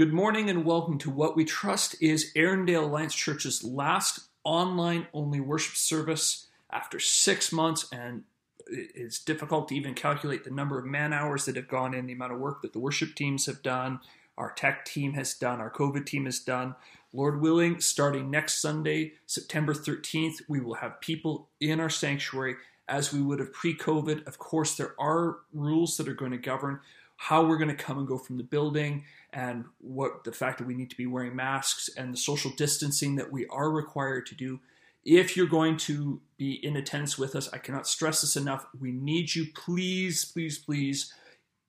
Good morning and welcome to what we trust is Erindale Alliance Church's last online only worship service after six months. And it's difficult to even calculate the number of man hours that have gone in, the amount of work that the worship teams have done, our tech team has done, our COVID team has done. Lord willing, starting next Sunday, September 13th, we will have people in our sanctuary as we would have pre COVID. Of course, there are rules that are going to govern how we're going to come and go from the building and what the fact that we need to be wearing masks and the social distancing that we are required to do. If you're going to be in attendance with us, I cannot stress this enough. We need you, please, please, please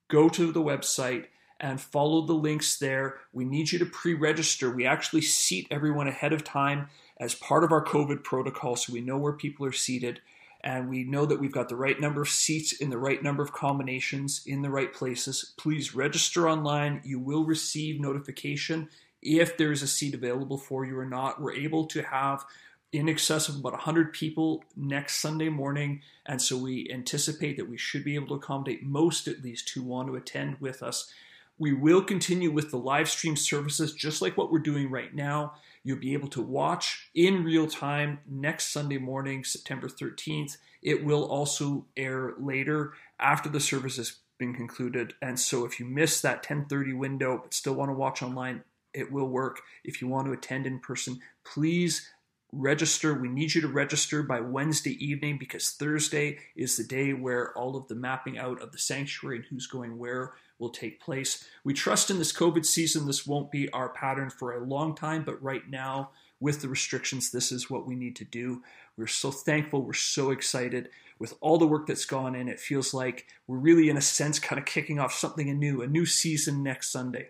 go to the website and follow the links there. We need you to pre register. We actually seat everyone ahead of time as part of our COVID protocol so we know where people are seated and we know that we've got the right number of seats in the right number of combinations in the right places, please register online. You will receive notification if there is a seat available for you or not. We're able to have in excess of about 100 people next Sunday morning, and so we anticipate that we should be able to accommodate most at least who want to attend with us. We will continue with the live stream services just like what we're doing right now. You'll be able to watch in real time next Sunday morning, September 13th. It will also air later after the service has been concluded. And so if you miss that 1030 window but still want to watch online, it will work. If you want to attend in person, please register. We need you to register by Wednesday evening because Thursday is the day where all of the mapping out of the sanctuary and who's going where will take place. We trust in this COVID season this won't be our pattern for a long time, but right now, with the restrictions, this is what we need to do. We're so thankful. We're so excited with all the work that's gone in. It feels like we're really, in a sense, kind of kicking off something anew, a new season next Sunday.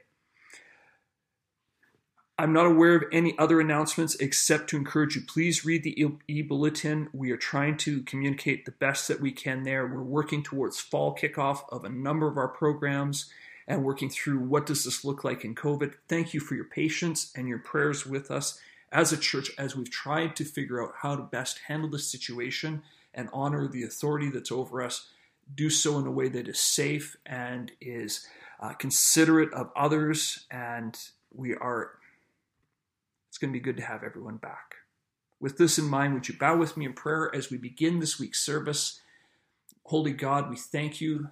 I'm not aware of any other announcements except to encourage you. Please read the e bulletin. We are trying to communicate the best that we can there. We're working towards fall kickoff of a number of our programs and working through what does this look like in COVID. Thank you for your patience and your prayers with us as a church as we've tried to figure out how to best handle this situation and honor the authority that's over us. Do so in a way that is safe and is uh, considerate of others, and we are it's going to be good to have everyone back. With this in mind, would you bow with me in prayer as we begin this week's service? Holy God, we thank you.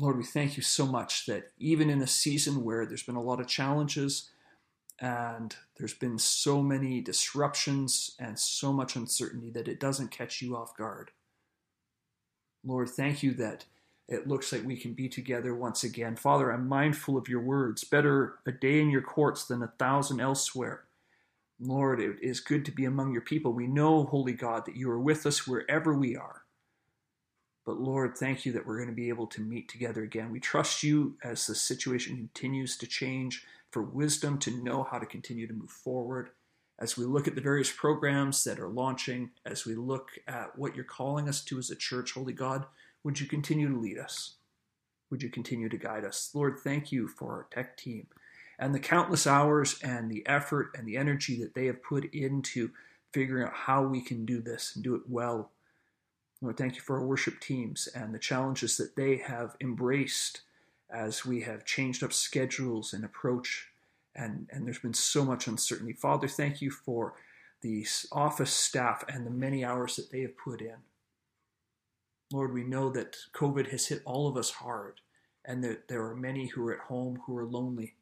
Lord, we thank you so much that even in a season where there's been a lot of challenges and there's been so many disruptions and so much uncertainty that it doesn't catch you off guard. Lord, thank you that it looks like we can be together once again. Father, I'm mindful of your words. Better a day in your courts than a thousand elsewhere. Lord, it is good to be among your people. We know, Holy God, that you are with us wherever we are. But Lord, thank you that we're going to be able to meet together again. We trust you as the situation continues to change for wisdom to know how to continue to move forward. As we look at the various programs that are launching, as we look at what you're calling us to as a church, Holy God, would you continue to lead us? Would you continue to guide us? Lord, thank you for our tech team and the countless hours and the effort and the energy that they have put into figuring out how we can do this and do it well. Lord, thank you for our worship teams and the challenges that they have embraced as we have changed up schedules and approach, and, and there's been so much uncertainty. Father, thank you for the office staff and the many hours that they have put in. Lord, we know that COVID has hit all of us hard, and that there are many who are at home who are lonely.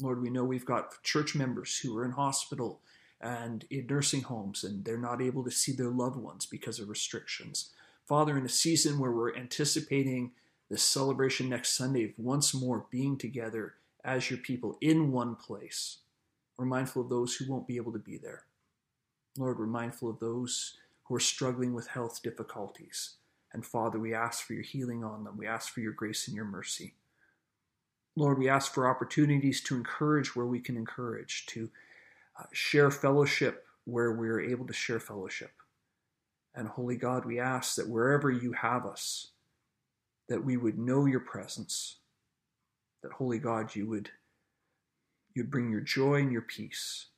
Lord, we know we've got church members who are in hospital and in nursing homes and they're not able to see their loved ones because of restrictions. Father, in a season where we're anticipating this celebration next Sunday of once more being together as your people in one place, we're mindful of those who won't be able to be there. Lord, we're mindful of those who are struggling with health difficulties. And Father, we ask for your healing on them. We ask for your grace and your mercy. Lord, we ask for opportunities to encourage where we can encourage, to uh, share fellowship where we're able to share fellowship. And Holy God, we ask that wherever you have us, that we would know your presence, that Holy God, you would you'd bring your joy and your peace.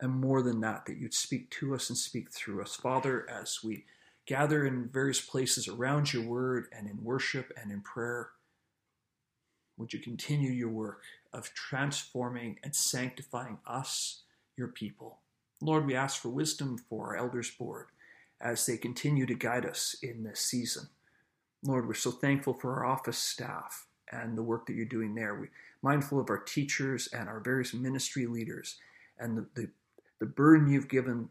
And more than that, that you'd speak to us and speak through us. Father, as we gather in various places around your word and in worship and in prayer, would you continue your work of transforming and sanctifying us, your people. Lord, we ask for wisdom for our elders board as they continue to guide us in this season. Lord, we're so thankful for our office staff and the work that you're doing there. We're mindful of our teachers and our various ministry leaders and the, the, the burden you've given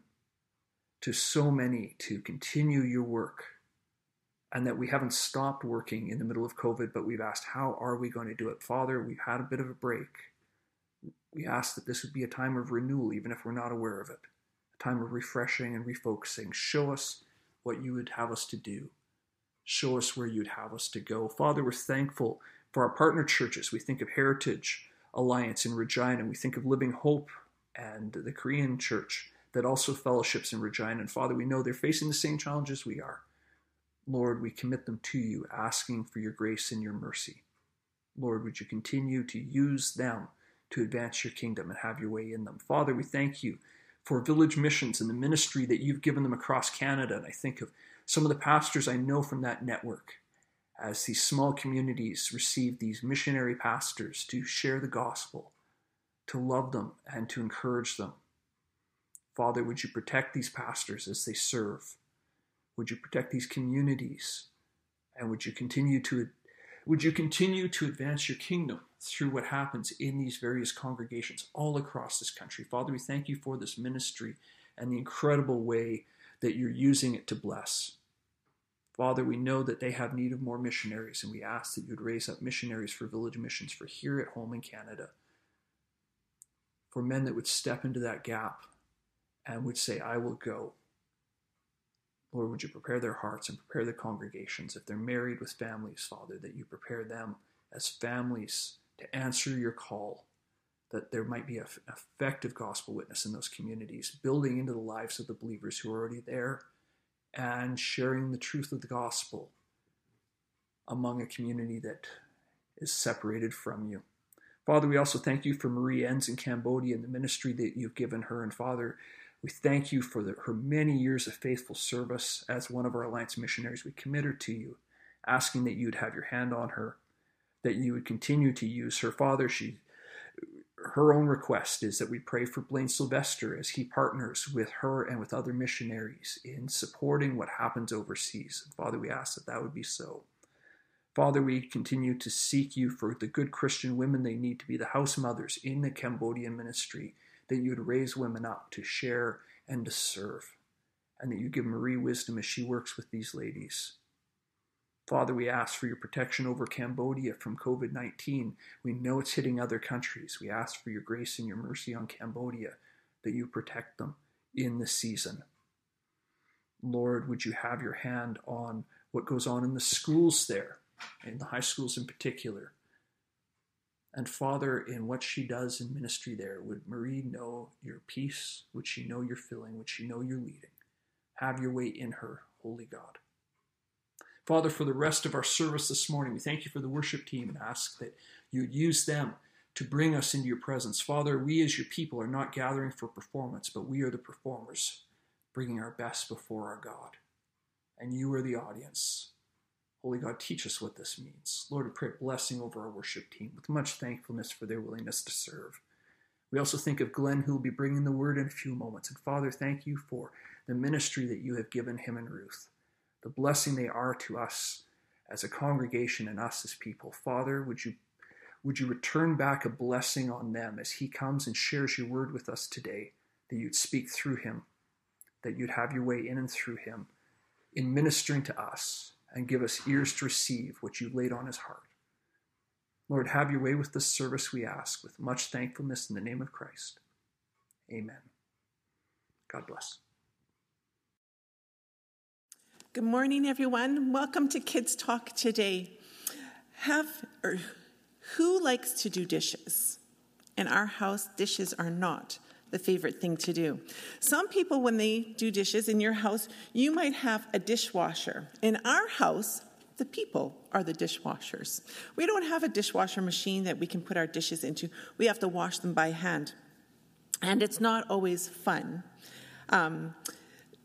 to so many to continue your work and that we haven't stopped working in the middle of COVID, but we've asked, how are we going to do it? Father, we've had a bit of a break. We ask that this would be a time of renewal, even if we're not aware of it, a time of refreshing and refocusing. Show us what you would have us to do. Show us where you'd have us to go. Father, we're thankful for our partner churches. We think of Heritage Alliance in Regina, we think of Living Hope and the Korean church that also fellowships in Regina. And Father, we know they're facing the same challenges we are. Lord, we commit them to you, asking for your grace and your mercy. Lord, would you continue to use them to advance your kingdom and have your way in them? Father, we thank you for village missions and the ministry that you've given them across Canada. And I think of some of the pastors I know from that network as these small communities receive these missionary pastors to share the gospel, to love them, and to encourage them. Father, would you protect these pastors as they serve? Would you protect these communities? And would you continue to would you continue to advance your kingdom through what happens in these various congregations all across this country? Father, we thank you for this ministry and the incredible way that you're using it to bless. Father, we know that they have need of more missionaries, and we ask that you'd raise up missionaries for village missions for here at home in Canada, for men that would step into that gap and would say, I will go. Lord, would you prepare their hearts and prepare the congregations? If they're married with families, Father, that you prepare them as families to answer your call, that there might be an effective gospel witness in those communities, building into the lives of the believers who are already there and sharing the truth of the gospel among a community that is separated from you. Father, we also thank you for Marie Enns in Cambodia and the ministry that you've given her. And Father, we thank you for the, her many years of faithful service as one of our Alliance missionaries. We commit her to you, asking that you'd have your hand on her, that you would continue to use her. Father, she her own request is that we pray for Blaine Sylvester as he partners with her and with other missionaries in supporting what happens overseas. Father, we ask that that would be so. Father, we continue to seek you for the good Christian women they need to be the house mothers in the Cambodian ministry that you would raise women up to share and to serve, and that you give Marie wisdom as she works with these ladies. Father, we ask for your protection over Cambodia from COVID 19. We know it's hitting other countries. We ask for your grace and your mercy on Cambodia, that you protect them in this season. Lord, would you have your hand on what goes on in the schools there, in the high schools in particular? And Father, in what she does in ministry there, would Marie know your peace? Would she know your filling? Would she know your leading? Have your way in her, Holy God. Father, for the rest of our service this morning, we thank you for the worship team and ask that you'd use them to bring us into your presence. Father, we as your people are not gathering for performance, but we are the performers, bringing our best before our God. And you are the audience. Holy God, teach us what this means. Lord, we pray blessing over our worship team with much thankfulness for their willingness to serve. We also think of Glenn, who will be bringing the word in a few moments. And Father, thank you for the ministry that you have given him and Ruth, the blessing they are to us as a congregation and us as people. Father, would you would you return back a blessing on them as he comes and shares your word with us today, that you'd speak through him, that you'd have your way in and through him in ministering to us and give us ears to receive what you laid on his heart. Lord, have your way with this service, we ask, with much thankfulness in the name of Christ. Amen. God bless. Good morning, everyone. Welcome to Kids Talk today. Have or who likes to do dishes? In our house, dishes are not the favorite thing to do. Some people, when they do dishes in your house, you might have a dishwasher. In our house, the people are the dishwashers. We don't have a dishwasher machine that we can put our dishes into, we have to wash them by hand. And it's not always fun. Um,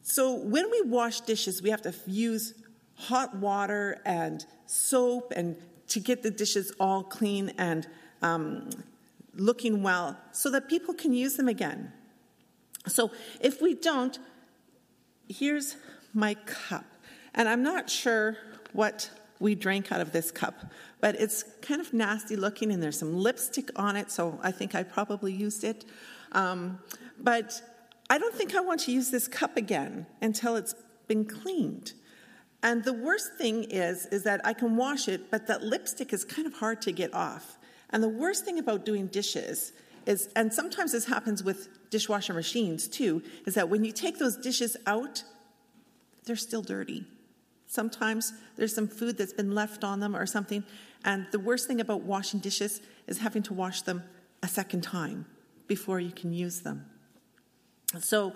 so when we wash dishes, we have to use hot water and soap and to get the dishes all clean and um, looking well so that people can use them again. So if we don't, here's my cup. And I'm not sure what we drank out of this cup, but it's kind of nasty looking and there's some lipstick on it, so I think I probably used it. Um, but I don't think I want to use this cup again until it's been cleaned. And the worst thing is, is that I can wash it, but that lipstick is kind of hard to get off. And the worst thing about doing dishes is, and sometimes this happens with dishwasher machines too, is that when you take those dishes out, they're still dirty. Sometimes there's some food that's been left on them or something. And the worst thing about washing dishes is having to wash them a second time before you can use them. So,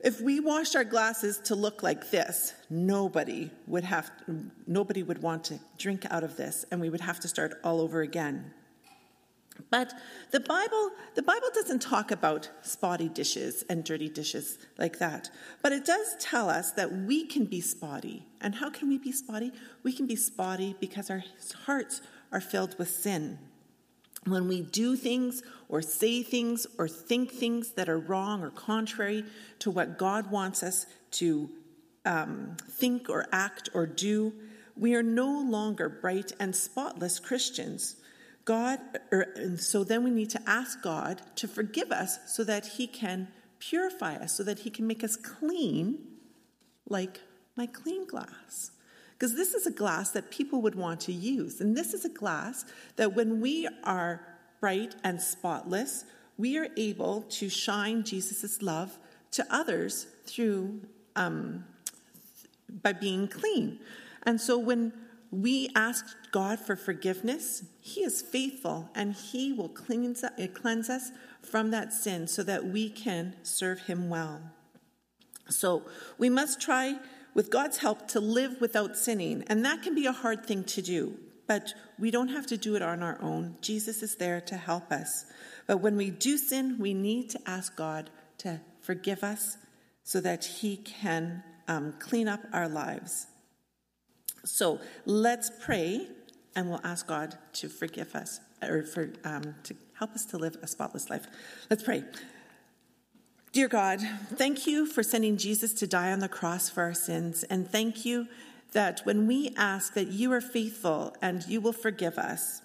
if we washed our glasses to look like this, nobody would have nobody would want to drink out of this and we would have to start all over again. But the Bible, the Bible doesn't talk about spotty dishes and dirty dishes like that. But it does tell us that we can be spotty. And how can we be spotty? We can be spotty because our hearts are filled with sin. When we do things or say things or think things that are wrong or contrary to what God wants us to um, think or act or do, we are no longer bright and spotless Christians. God, or, and so then we need to ask God to forgive us so that He can purify us, so that He can make us clean, like my clean glass. Because this is a glass that people would want to use. And this is a glass that when we are bright and spotless, we are able to shine Jesus' love to others through um, by being clean. And so when we ask God for forgiveness, He is faithful and He will cleanse, cleanse us from that sin so that we can serve Him well. So we must try, with God's help, to live without sinning. And that can be a hard thing to do, but we don't have to do it on our own. Jesus is there to help us. But when we do sin, we need to ask God to forgive us so that He can um, clean up our lives. So let's pray and we'll ask God to forgive us or for, um, to help us to live a spotless life. Let's pray. Dear God, thank you for sending Jesus to die on the cross for our sins. And thank you that when we ask that you are faithful and you will forgive us,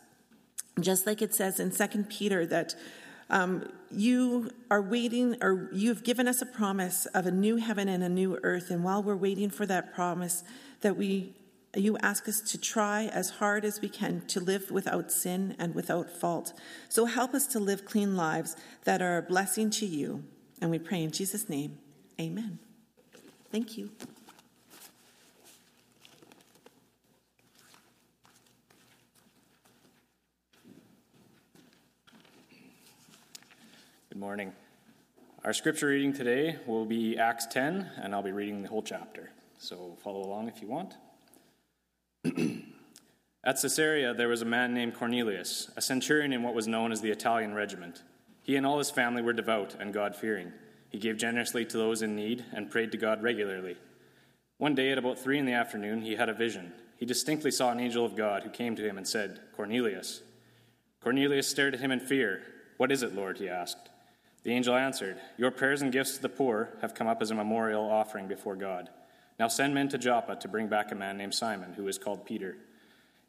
just like it says in 2 Peter that um, you are waiting, or you've given us a promise of a new heaven and a new earth. And while we're waiting for that promise, that we you ask us to try as hard as we can to live without sin and without fault. So help us to live clean lives that are a blessing to you. And we pray in Jesus' name. Amen. Thank you. Good morning. Our scripture reading today will be Acts 10, and I'll be reading the whole chapter. So follow along if you want. At Caesarea, there was a man named Cornelius, a centurion in what was known as the Italian regiment. He and all his family were devout and God fearing. He gave generously to those in need and prayed to God regularly. One day at about three in the afternoon, he had a vision. He distinctly saw an angel of God who came to him and said, Cornelius. Cornelius stared at him in fear. What is it, Lord? he asked. The angel answered, Your prayers and gifts to the poor have come up as a memorial offering before God. Now send men to Joppa to bring back a man named Simon, who is called Peter.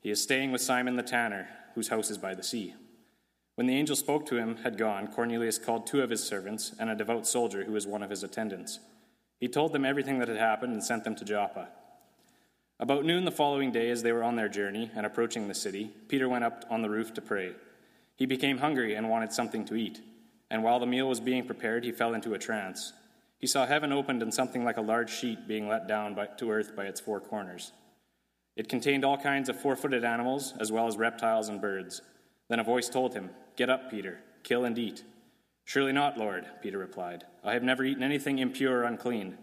He is staying with Simon the tanner, whose house is by the sea. When the angel spoke to him had gone, Cornelius called two of his servants and a devout soldier who was one of his attendants. He told them everything that had happened and sent them to Joppa. About noon the following day, as they were on their journey and approaching the city, Peter went up on the roof to pray. He became hungry and wanted something to eat, and while the meal was being prepared, he fell into a trance. He saw heaven opened and something like a large sheet being let down by, to earth by its four corners. It contained all kinds of four footed animals, as well as reptiles and birds. Then a voice told him, Get up, Peter, kill and eat. Surely not, Lord, Peter replied. I have never eaten anything impure or unclean.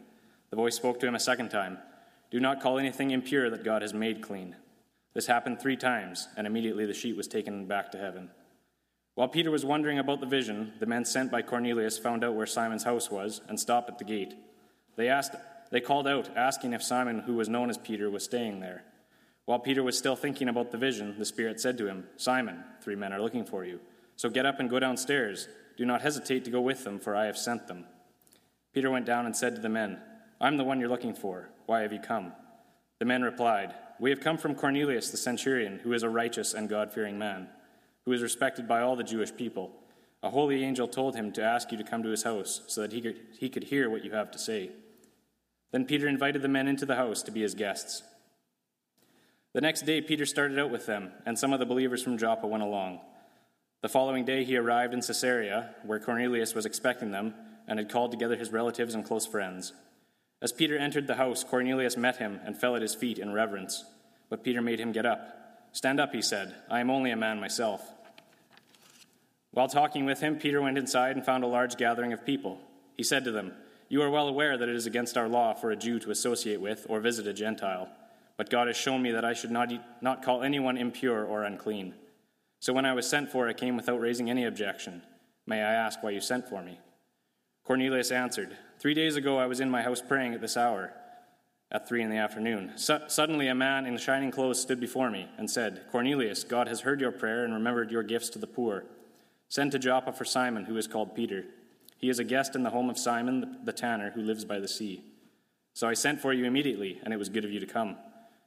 The voice spoke to him a second time Do not call anything impure that God has made clean. This happened three times, and immediately the sheet was taken back to heaven. While Peter was wondering about the vision, the men sent by Cornelius found out where Simon's house was and stopped at the gate. They asked they called out, asking if Simon, who was known as Peter, was staying there. While Peter was still thinking about the vision, the Spirit said to him, Simon, three men are looking for you. So get up and go downstairs. Do not hesitate to go with them, for I have sent them. Peter went down and said to the men, I'm the one you're looking for. Why have you come? The men replied, We have come from Cornelius the centurion, who is a righteous and God fearing man, who is respected by all the Jewish people. A holy angel told him to ask you to come to his house, so that he could, he could hear what you have to say. Then Peter invited the men into the house to be his guests. The next day, Peter started out with them, and some of the believers from Joppa went along. The following day, he arrived in Caesarea, where Cornelius was expecting them and had called together his relatives and close friends. As Peter entered the house, Cornelius met him and fell at his feet in reverence. But Peter made him get up. Stand up, he said. I am only a man myself. While talking with him, Peter went inside and found a large gathering of people. He said to them, You are well aware that it is against our law for a Jew to associate with or visit a Gentile. But God has shown me that I should not, eat, not call anyone impure or unclean. So when I was sent for, I came without raising any objection. May I ask why you sent for me? Cornelius answered, Three days ago I was in my house praying at this hour, at three in the afternoon. suddenly a man in shining clothes stood before me and said, Cornelius, God has heard your prayer and remembered your gifts to the poor. Send to Joppa for Simon, who is called Peter. He is a guest in the home of Simon the, the tanner, who lives by the sea. So I sent for you immediately, and it was good of you to come.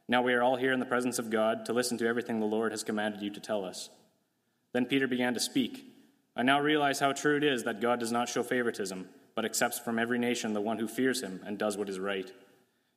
Now we are all here in the presence of God to listen to everything the Lord has commanded you to tell us. Then Peter began to speak. I now realize how true it is that God does not show favoritism, but accepts from every nation the one who fears him and does what is right.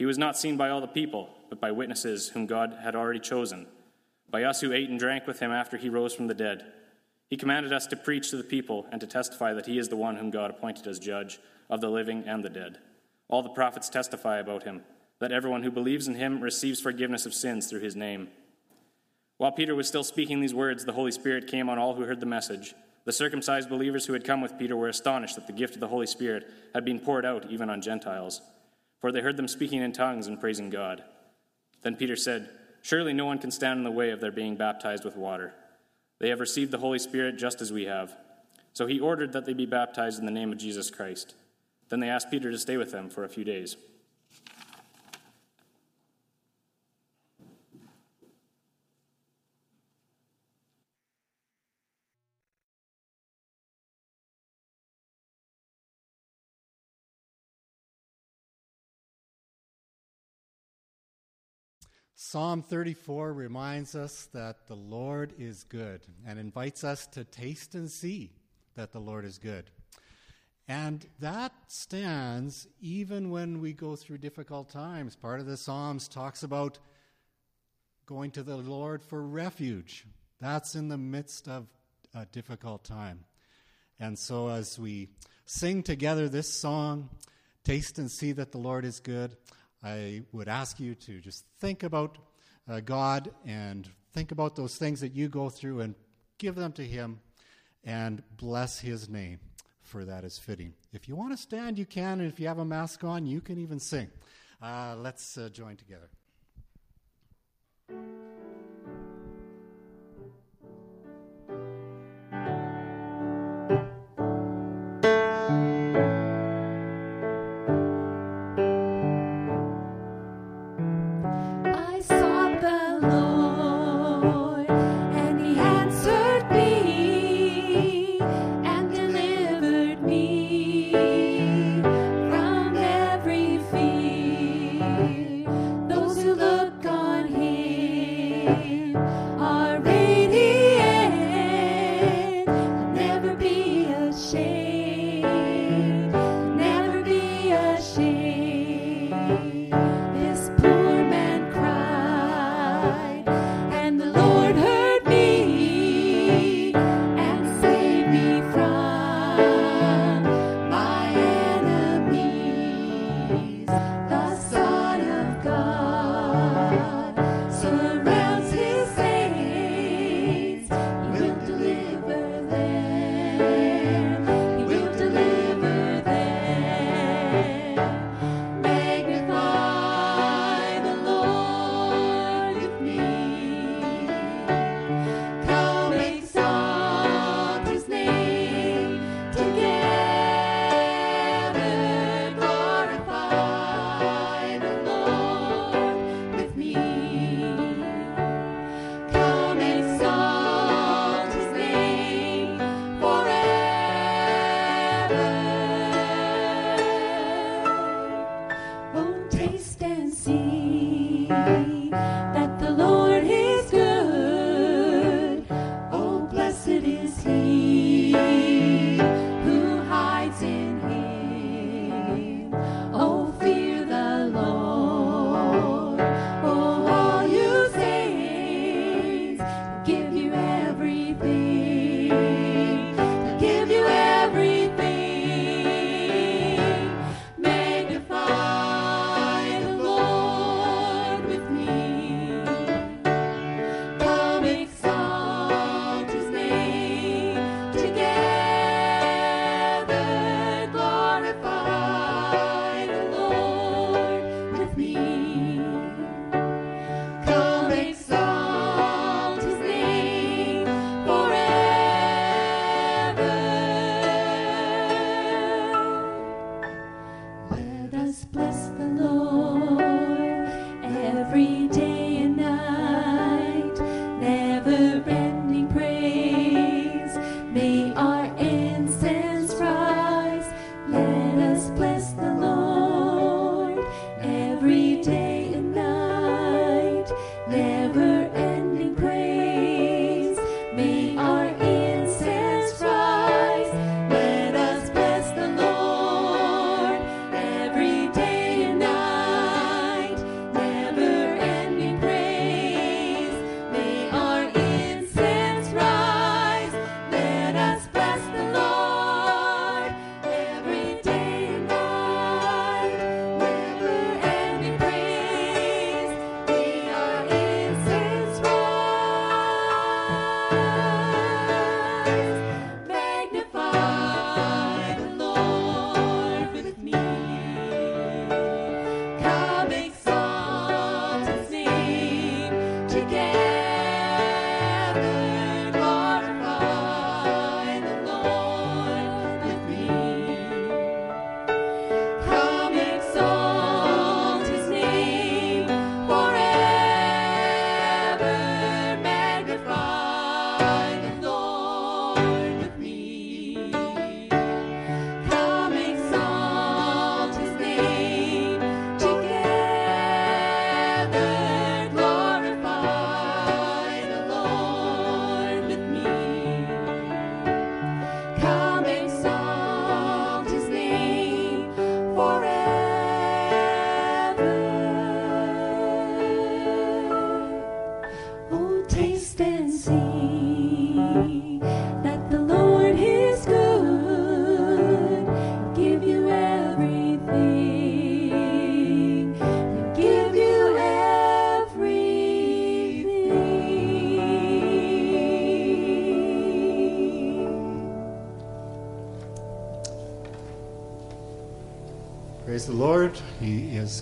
He was not seen by all the people, but by witnesses whom God had already chosen, by us who ate and drank with him after he rose from the dead. He commanded us to preach to the people and to testify that he is the one whom God appointed as judge of the living and the dead. All the prophets testify about him, that everyone who believes in him receives forgiveness of sins through his name. While Peter was still speaking these words, the Holy Spirit came on all who heard the message. The circumcised believers who had come with Peter were astonished that the gift of the Holy Spirit had been poured out even on Gentiles, for they heard them speaking in tongues and praising God. Then Peter said, Surely no one can stand in the way of their being baptized with water. They have received the Holy Spirit just as we have. So he ordered that they be baptized in the name of Jesus Christ. Then they asked Peter to stay with them for a few days. Psalm 34 reminds us that the Lord is good and invites us to taste and see that the Lord is good. And that stands even when we go through difficult times. Part of the Psalms talks about going to the Lord for refuge. That's in the midst of a difficult time. And so as we sing together this song, Taste and See that the Lord is good, I would ask you to just think about uh, God and think about those things that you go through and give them to Him and bless His name, for that is fitting. If you want to stand, you can, and if you have a mask on, you can even sing. Uh, let's uh, join together.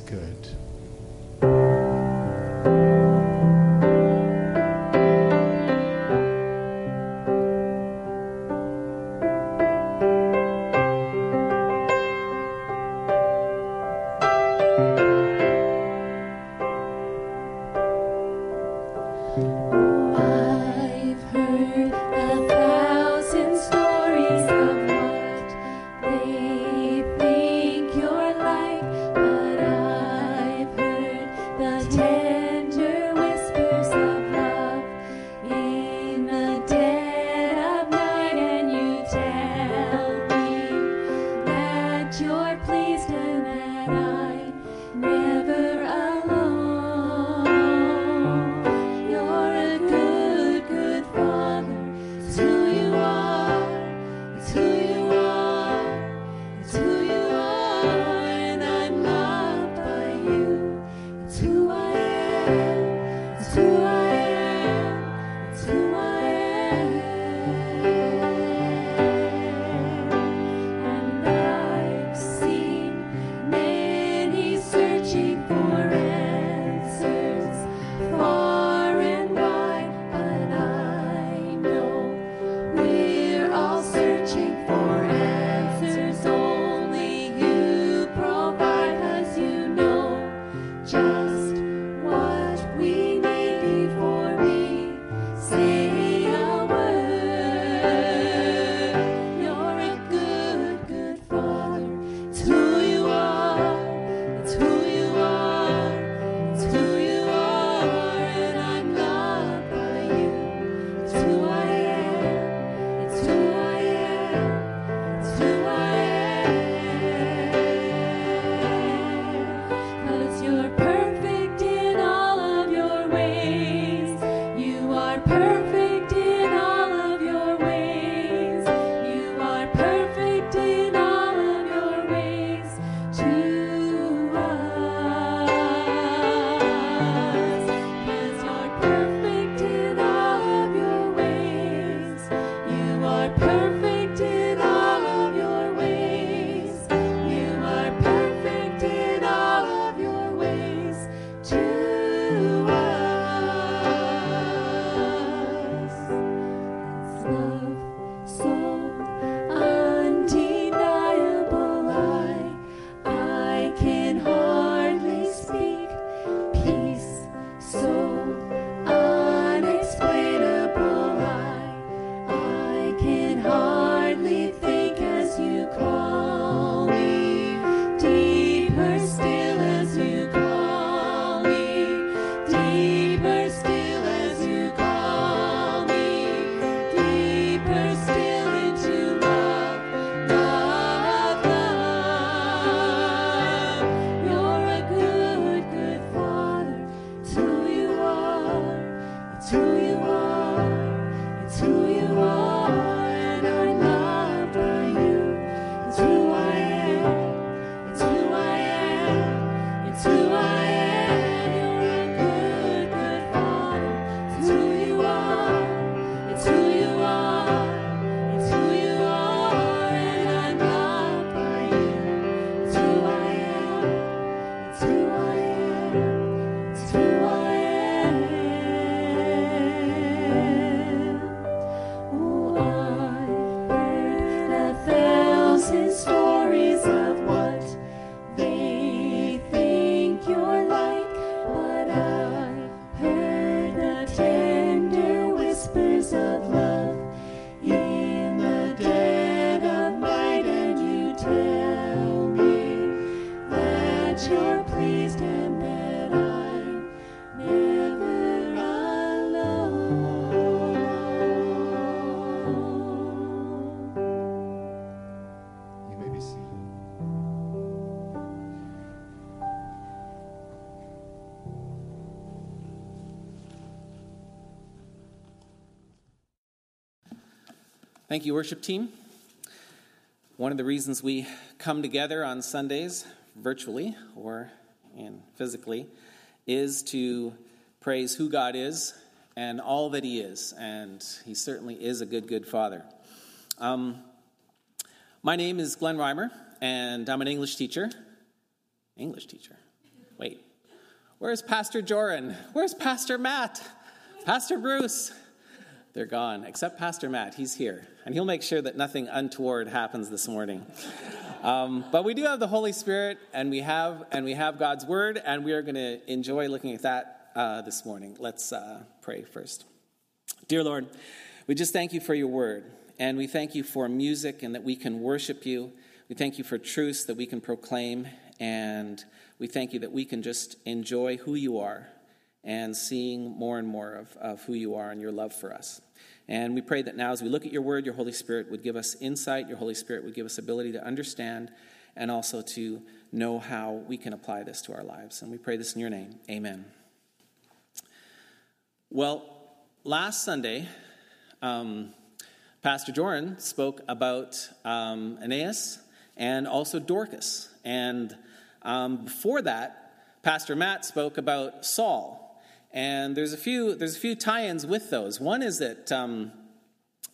good. Thank you, worship team. One of the reasons we come together on Sundays, virtually or in physically, is to praise who God is and all that He is. And He certainly is a good, good Father. Um, my name is Glenn Reimer, and I'm an English teacher. English teacher? Wait. Where's Pastor Joran? Where's Pastor Matt? Pastor Bruce? They're gone, except Pastor Matt. He's here and he'll make sure that nothing untoward happens this morning. Um, but we do have the Holy Spirit, and we have and we have God's Word, and we are going to enjoy looking at that uh, this morning. Let's uh, pray first. Dear Lord, we just thank you for your Word, and we thank you for music, and that we can worship you. We thank you for truths that we can proclaim, and we thank you that we can just enjoy who you are and seeing more and more of, of who you are and your love for us. And we pray that now, as we look at your word, your Holy Spirit would give us insight, your Holy Spirit would give us ability to understand and also to know how we can apply this to our lives. And we pray this in your name. Amen. Well, last Sunday, um, Pastor Joran spoke about um, Aeneas and also Dorcas. And um, before that, Pastor Matt spoke about Saul. And there's a few, there's a few tie ins with those. One is that um,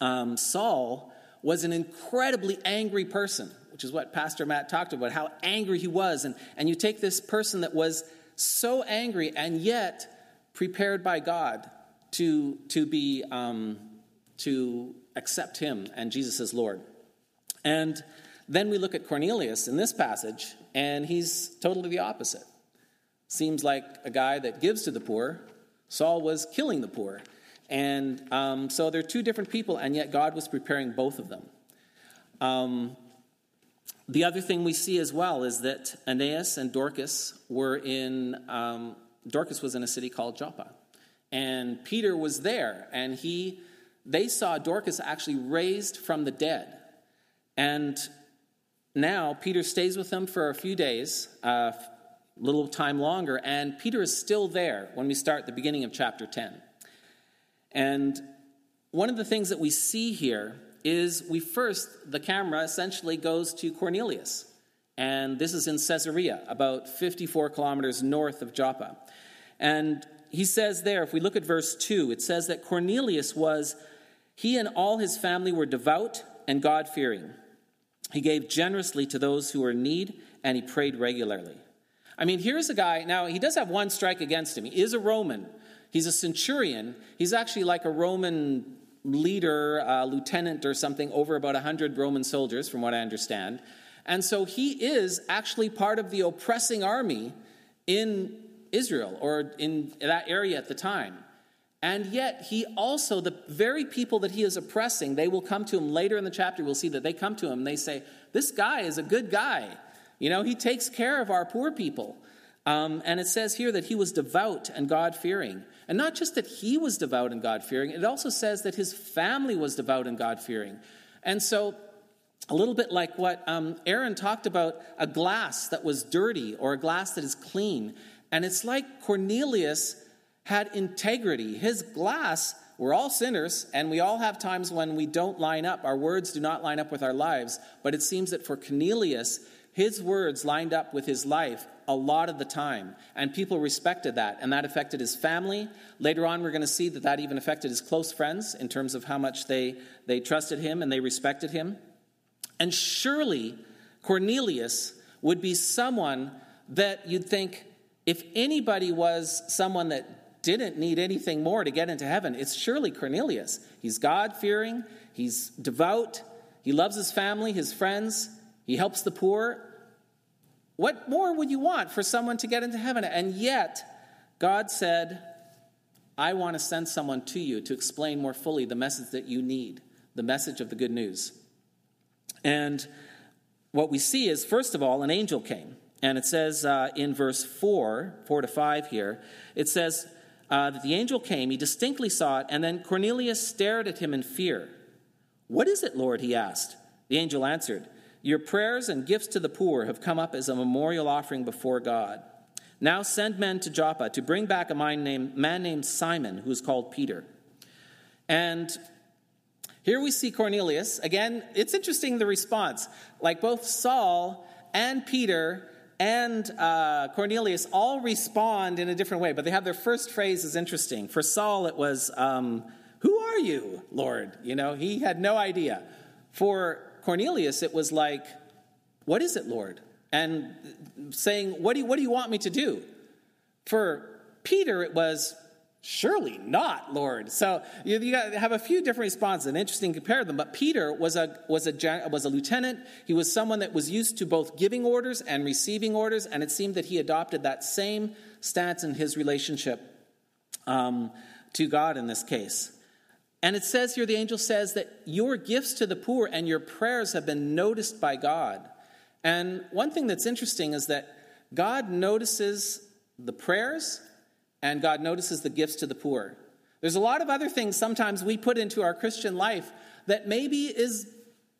um, Saul was an incredibly angry person, which is what Pastor Matt talked about, how angry he was. And, and you take this person that was so angry and yet prepared by God to, to, be, um, to accept him and Jesus as Lord. And then we look at Cornelius in this passage, and he's totally the opposite. Seems like a guy that gives to the poor. Saul was killing the poor. And um, so they're two different people, and yet God was preparing both of them. Um, the other thing we see as well is that Aeneas and Dorcas were in, um, Dorcas was in a city called Joppa. And Peter was there, and he, they saw Dorcas actually raised from the dead. And now Peter stays with them for a few days, uh, little time longer, and Peter is still there when we start the beginning of chapter 10. And one of the things that we see here is we first, the camera essentially goes to Cornelius. And this is in Caesarea, about 54 kilometers north of Joppa. And he says there, if we look at verse 2, it says that Cornelius was, he and all his family were devout and God fearing. He gave generously to those who were in need, and he prayed regularly. I mean, here's a guy, now he does have one strike against him. He is a Roman, he's a centurion. He's actually like a Roman leader, uh, lieutenant, or something over about 100 Roman soldiers, from what I understand. And so he is actually part of the oppressing army in Israel or in that area at the time. And yet, he also, the very people that he is oppressing, they will come to him later in the chapter. We'll see that they come to him and they say, This guy is a good guy. You know, he takes care of our poor people. Um, and it says here that he was devout and God fearing. And not just that he was devout and God fearing, it also says that his family was devout and God fearing. And so, a little bit like what um, Aaron talked about a glass that was dirty or a glass that is clean. And it's like Cornelius had integrity. His glass, we're all sinners, and we all have times when we don't line up. Our words do not line up with our lives. But it seems that for Cornelius, his words lined up with his life a lot of the time, and people respected that, and that affected his family. Later on, we're going to see that that even affected his close friends in terms of how much they, they trusted him and they respected him. And surely Cornelius would be someone that you'd think if anybody was someone that didn't need anything more to get into heaven, it's surely Cornelius. He's God fearing, he's devout, he loves his family, his friends, he helps the poor. What more would you want for someone to get into heaven? And yet, God said, I want to send someone to you to explain more fully the message that you need, the message of the good news. And what we see is, first of all, an angel came. And it says uh, in verse 4, 4 to 5 here, it says uh, that the angel came, he distinctly saw it, and then Cornelius stared at him in fear. What is it, Lord? he asked. The angel answered, Your prayers and gifts to the poor have come up as a memorial offering before God. Now send men to Joppa to bring back a man named, Simon, who is called Peter. And here we see Cornelius. Again, it's interesting the response. Like both Saul and Peter and uh, Cornelius all respond in a different way, but they have their first phrase is interesting. For Saul, it was, um, Who are you, Lord? You know, he had no idea. For Cornelius, it was like, What is it, Lord? and saying, What do you, what do you want me to do? For Peter, it was, Surely not, Lord. So you, you have a few different responses, and interesting to compare them. But Peter was a, was, a, was a lieutenant. He was someone that was used to both giving orders and receiving orders, and it seemed that he adopted that same stance in his relationship um, to God in this case. And it says here, the angel says that your gifts to the poor and your prayers have been noticed by God. And one thing that's interesting is that God notices the prayers and God notices the gifts to the poor. There's a lot of other things sometimes we put into our Christian life that maybe is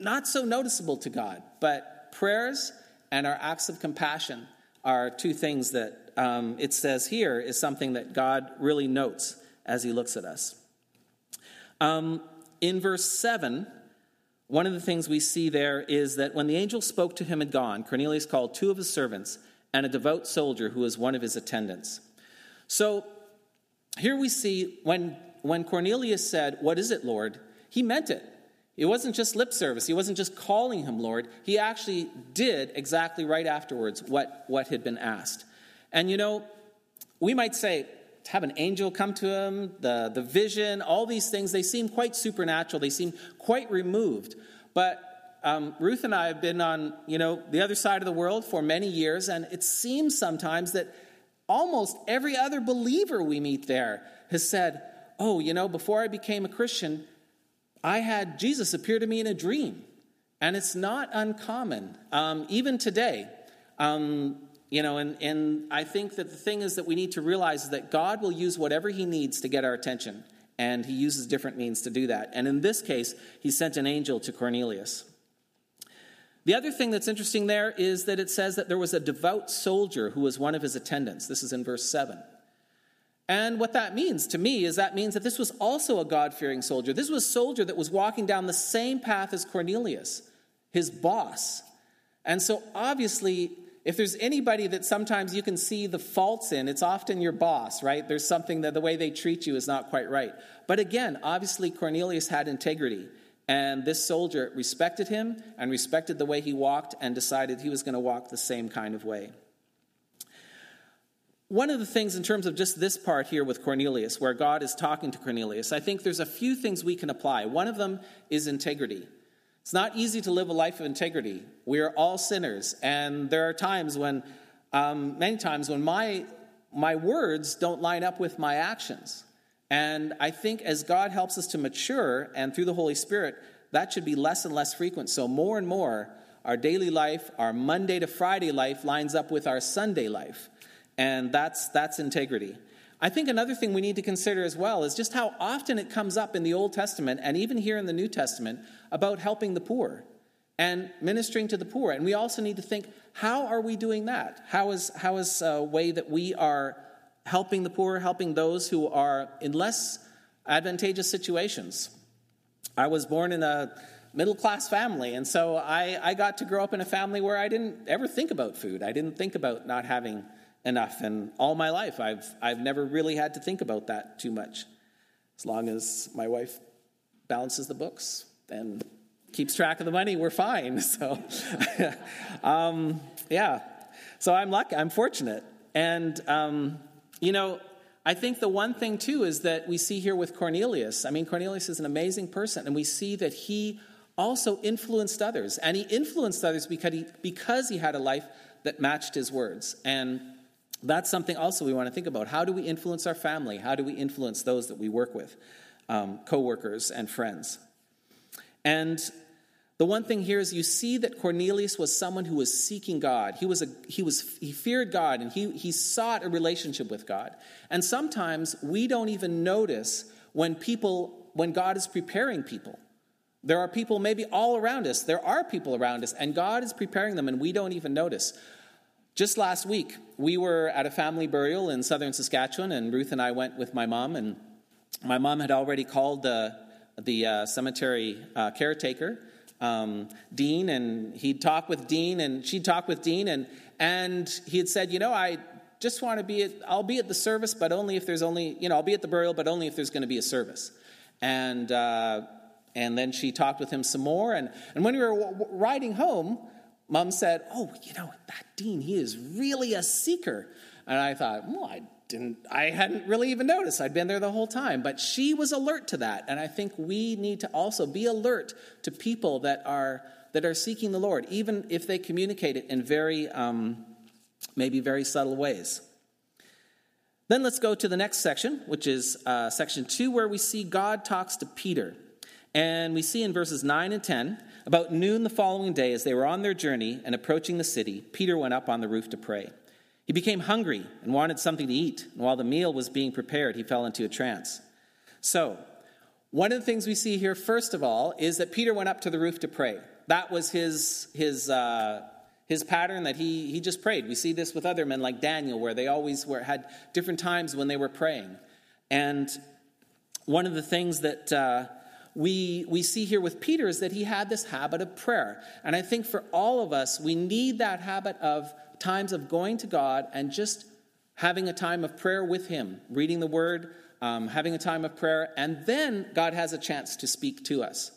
not so noticeable to God, but prayers and our acts of compassion are two things that um, it says here is something that God really notes as he looks at us. Um, in verse 7, one of the things we see there is that when the angel spoke to him and gone, Cornelius called two of his servants and a devout soldier who was one of his attendants. So here we see when, when Cornelius said, What is it, Lord? He meant it. It wasn't just lip service. He wasn't just calling him Lord. He actually did exactly right afterwards what, what had been asked. And you know, we might say, have an angel come to him, the, the vision, all these things, they seem quite supernatural. They seem quite removed. But um, Ruth and I have been on, you know, the other side of the world for many years, and it seems sometimes that almost every other believer we meet there has said, Oh, you know, before I became a Christian, I had Jesus appear to me in a dream. And it's not uncommon, um, even today. Um, you know, and, and I think that the thing is that we need to realize is that God will use whatever He needs to get our attention, and He uses different means to do that. And in this case, He sent an angel to Cornelius. The other thing that's interesting there is that it says that there was a devout soldier who was one of his attendants. This is in verse 7. And what that means to me is that means that this was also a God fearing soldier. This was a soldier that was walking down the same path as Cornelius, his boss. And so obviously, if there's anybody that sometimes you can see the faults in, it's often your boss, right? There's something that the way they treat you is not quite right. But again, obviously, Cornelius had integrity. And this soldier respected him and respected the way he walked and decided he was going to walk the same kind of way. One of the things, in terms of just this part here with Cornelius, where God is talking to Cornelius, I think there's a few things we can apply. One of them is integrity. It's not easy to live a life of integrity. We are all sinners, and there are times when, um, many times, when my, my words don't line up with my actions. And I think as God helps us to mature and through the Holy Spirit, that should be less and less frequent. So, more and more, our daily life, our Monday to Friday life lines up with our Sunday life. And that's, that's integrity. I think another thing we need to consider as well is just how often it comes up in the Old Testament and even here in the New Testament about helping the poor and ministering to the poor. And we also need to think how are we doing that? How is, how is a way that we are helping the poor, helping those who are in less advantageous situations. I was born in a middle class family, and so I, I got to grow up in a family where I didn't ever think about food. I didn't think about not having enough. And all my life, I've, I've never really had to think about that too much. As long as my wife balances the books and keeps track of the money, we're fine. So, um, yeah. So I'm lucky, I'm fortunate. And, um, you know, I think the one thing too is that we see here with Cornelius. I mean, Cornelius is an amazing person, and we see that he also influenced others. And he influenced others because he, because he had a life that matched his words. And that's something also we want to think about. How do we influence our family? How do we influence those that we work with, um, coworkers and friends? And the one thing here is you see that Cornelius was someone who was seeking God. He was a, he was he feared God and he he sought a relationship with God. And sometimes we don't even notice when people when God is preparing people. There are people maybe all around us. There are people around us and God is preparing them and we don't even notice. Just last week, we were at a family burial in southern Saskatchewan and Ruth and I went with my mom and my mom had already called the the uh, cemetery uh, caretaker um, Dean, and he'd talk with Dean, and she'd talk with Dean, and and he had said, you know, I just want to be at, I'll be at the service, but only if there's only, you know, I'll be at the burial, but only if there's going to be a service. And uh, and then she talked with him some more, and and when we were riding home, mom said, Oh, you know, that dean, he is really a seeker. And I thought, Well, I didn't, I hadn't really even noticed. I'd been there the whole time. But she was alert to that. And I think we need to also be alert to people that are, that are seeking the Lord, even if they communicate it in very, um, maybe very subtle ways. Then let's go to the next section, which is uh, section two, where we see God talks to Peter. And we see in verses 9 and 10 about noon the following day, as they were on their journey and approaching the city, Peter went up on the roof to pray. He became hungry and wanted something to eat, and while the meal was being prepared, he fell into a trance. So, one of the things we see here, first of all, is that Peter went up to the roof to pray. That was his, his, uh, his pattern that he, he just prayed. We see this with other men like Daniel, where they always were, had different times when they were praying. And one of the things that uh, we, we see here with Peter is that he had this habit of prayer. And I think for all of us, we need that habit of times of going to God and just having a time of prayer with Him, reading the Word, um, having a time of prayer, and then God has a chance to speak to us.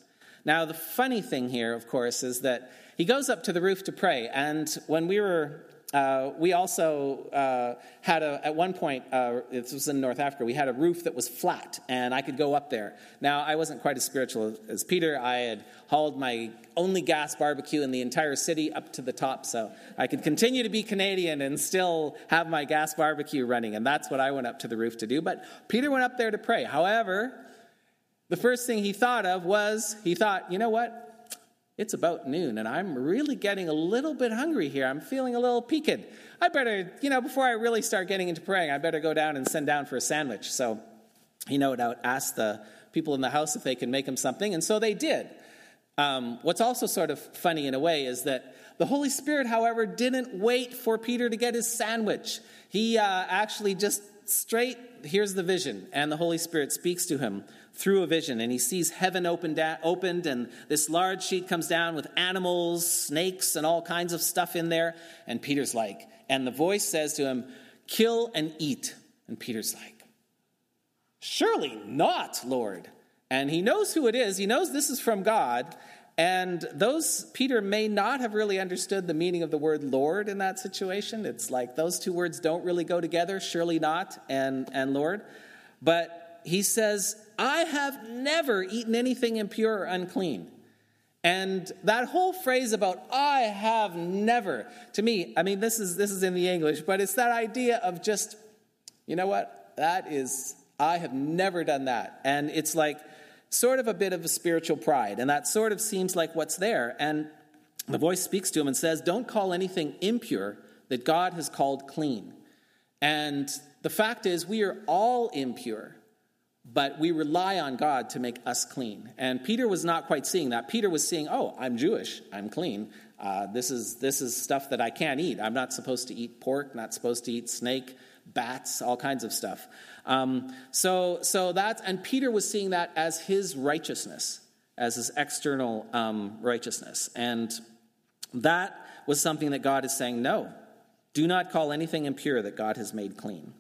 Now, the funny thing here, of course, is that he goes up to the roof to pray. And when we were uh, we also uh, had a, at one point, uh, this was in North Africa, we had a roof that was flat, and I could go up there. Now, I wasn't quite as spiritual as Peter. I had hauled my only gas barbecue in the entire city up to the top, so I could continue to be Canadian and still have my gas barbecue running, and that's what I went up to the roof to do. But Peter went up there to pray. However, the first thing he thought of was he thought, you know what? It's about noon, and I'm really getting a little bit hungry here. I'm feeling a little peaked. I better, you know, before I really start getting into praying, I better go down and send down for a sandwich. So he no doubt asked the people in the house if they could make him something, and so they did. Um, what's also sort of funny in a way is that the Holy Spirit, however, didn't wait for Peter to get his sandwich. He uh, actually just straight, here's the vision, and the Holy Spirit speaks to him through a vision, and he sees heaven opened, opened, and this large sheet comes down with animals, snakes, and all kinds of stuff in there. And Peter's like, and the voice says to him, Kill and eat. And Peter's like, Surely not, Lord. And he knows who it is, he knows this is from God. And those, Peter may not have really understood the meaning of the word Lord in that situation. It's like those two words don't really go together, surely not, and, and Lord. But he says, I have never eaten anything impure or unclean. And that whole phrase about I have never, to me, I mean, this is, this is in the English, but it's that idea of just, you know what? That is, I have never done that. And it's like sort of a bit of a spiritual pride. And that sort of seems like what's there. And the voice speaks to him and says, Don't call anything impure that God has called clean. And the fact is, we are all impure but we rely on God to make us clean. And Peter was not quite seeing that. Peter was seeing, oh, I'm Jewish, I'm clean. Uh, this, is, this is stuff that I can't eat. I'm not supposed to eat pork, not supposed to eat snake, bats, all kinds of stuff. Um, so, so that, and Peter was seeing that as his righteousness, as his external um, righteousness. And that was something that God is saying, no, do not call anything impure that God has made clean.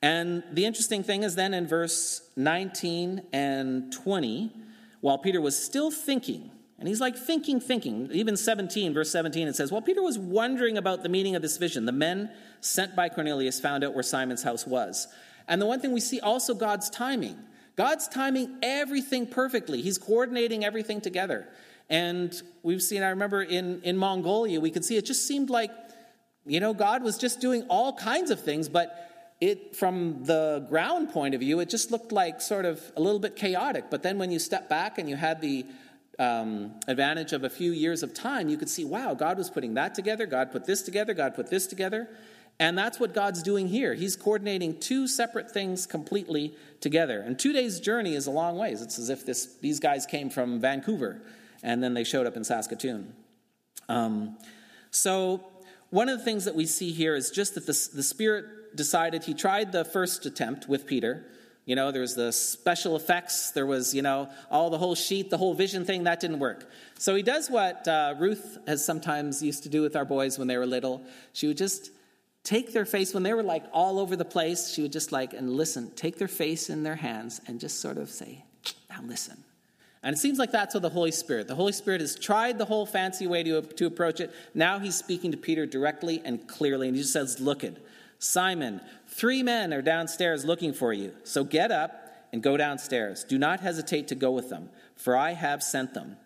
And the interesting thing is then in verse 19 and 20, while Peter was still thinking, and he's like thinking, thinking, even 17, verse 17, it says, While Peter was wondering about the meaning of this vision, the men sent by Cornelius found out where Simon's house was. And the one thing we see also God's timing. God's timing everything perfectly. He's coordinating everything together. And we've seen, I remember in, in Mongolia, we could see it just seemed like, you know, God was just doing all kinds of things, but it from the ground point of view it just looked like sort of a little bit chaotic. But then when you step back and you had the um, advantage of a few years of time you could see wow god was putting that together god put this together god put this together. And that's what god's doing here. He's coordinating two separate things completely together. And two days journey is a long ways. It's as if this, these guys came from vancouver and then they showed up in saskatoon. Um, so one of the things that we see here is just that the, the spirit decided he tried the first attempt with Peter. You know, there was the special effects, there was, you know, all the whole sheet, the whole vision thing, that didn't work. So he does what uh, Ruth has sometimes used to do with our boys when they were little. She would just take their face, when they were like all over the place, she would just like, and listen, take their face in their hands and just sort of say, now listen. And it seems like that's what the Holy Spirit. The Holy Spirit has tried the whole fancy way to, to approach it. Now he's speaking to Peter directly and clearly, and he just says, Look it, Simon, three men are downstairs looking for you. So get up and go downstairs. Do not hesitate to go with them, for I have sent them.